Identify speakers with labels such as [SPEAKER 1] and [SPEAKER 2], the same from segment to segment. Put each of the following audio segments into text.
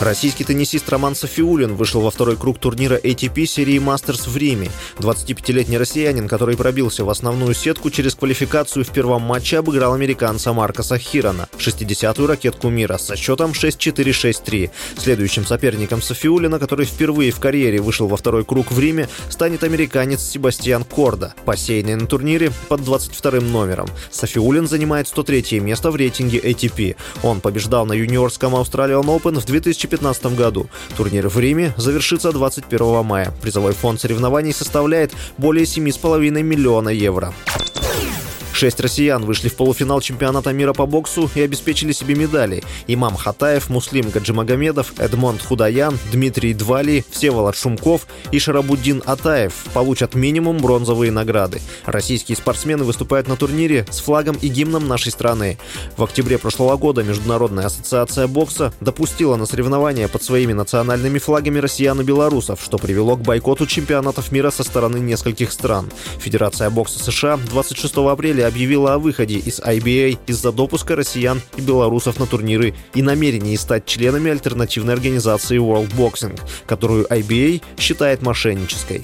[SPEAKER 1] Российский теннисист Роман Софиулин вышел во второй круг турнира ATP серии Мастерс в Риме. 25-летний россиянин, который пробился в основную сетку через квалификацию в первом матче, обыграл американца Маркоса Хирона, 60-ю ракетку мира, со счетом 6-4-6-3. Следующим соперником Софиулина, который впервые в карьере вышел во второй круг в Риме, станет американец Себастьян Корда, посеянный на турнире под 22 номером. Софиулин занимает 103 место в рейтинге ATP. Он побеждал на юниорском Australian Open в 2015 2015 году. Турнир в Риме завершится 21 мая. Призовой фонд соревнований составляет более 7,5 миллиона евро. Шесть россиян вышли в полуфинал чемпионата мира по боксу и обеспечили себе медали. Имам Хатаев, Муслим Гаджимагомедов, Эдмонд Худаян, Дмитрий Двали, Всеволод Шумков и Шарабуддин Атаев получат минимум бронзовые награды. Российские спортсмены выступают на турнире с флагом и гимном нашей страны. В октябре прошлого года Международная ассоциация бокса допустила на соревнования под своими национальными флагами россиян и белорусов, что привело к бойкоту чемпионатов мира со стороны нескольких стран. Федерация бокса США 26 апреля объявила о выходе из IBA из-за допуска россиян и белорусов на турниры и намерении стать членами альтернативной организации World Boxing, которую IBA считает мошеннической.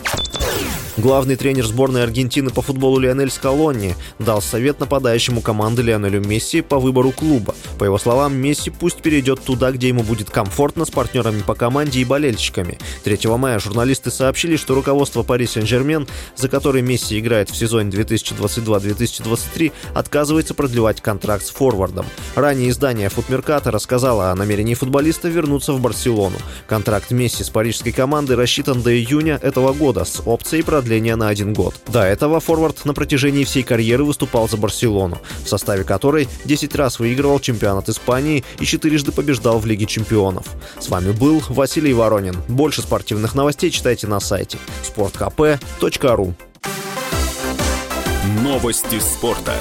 [SPEAKER 1] Главный тренер сборной Аргентины по футболу Лионель Скалонни дал совет нападающему команды Лионелю Месси по выбору клуба. По его словам, Месси пусть перейдет туда, где ему будет комфортно с партнерами по команде и болельщиками. 3 мая журналисты сообщили, что руководство Пари Сен-Жермен, за который Месси играет в сезоне 2022-2023, отказывается продлевать контракт с форвардом. Ранее издание Футмерката рассказало о намерении футболиста вернуться в Барселону. Контракт Месси с парижской командой рассчитан до июня этого года с опцией продления продления на один год. До этого форвард на протяжении всей карьеры выступал за Барселону, в составе которой 10 раз выигрывал чемпионат Испании и четырежды побеждал в Лиге чемпионов. С вами был Василий Воронин. Больше спортивных новостей читайте на сайте sportkp.ru
[SPEAKER 2] Новости спорта.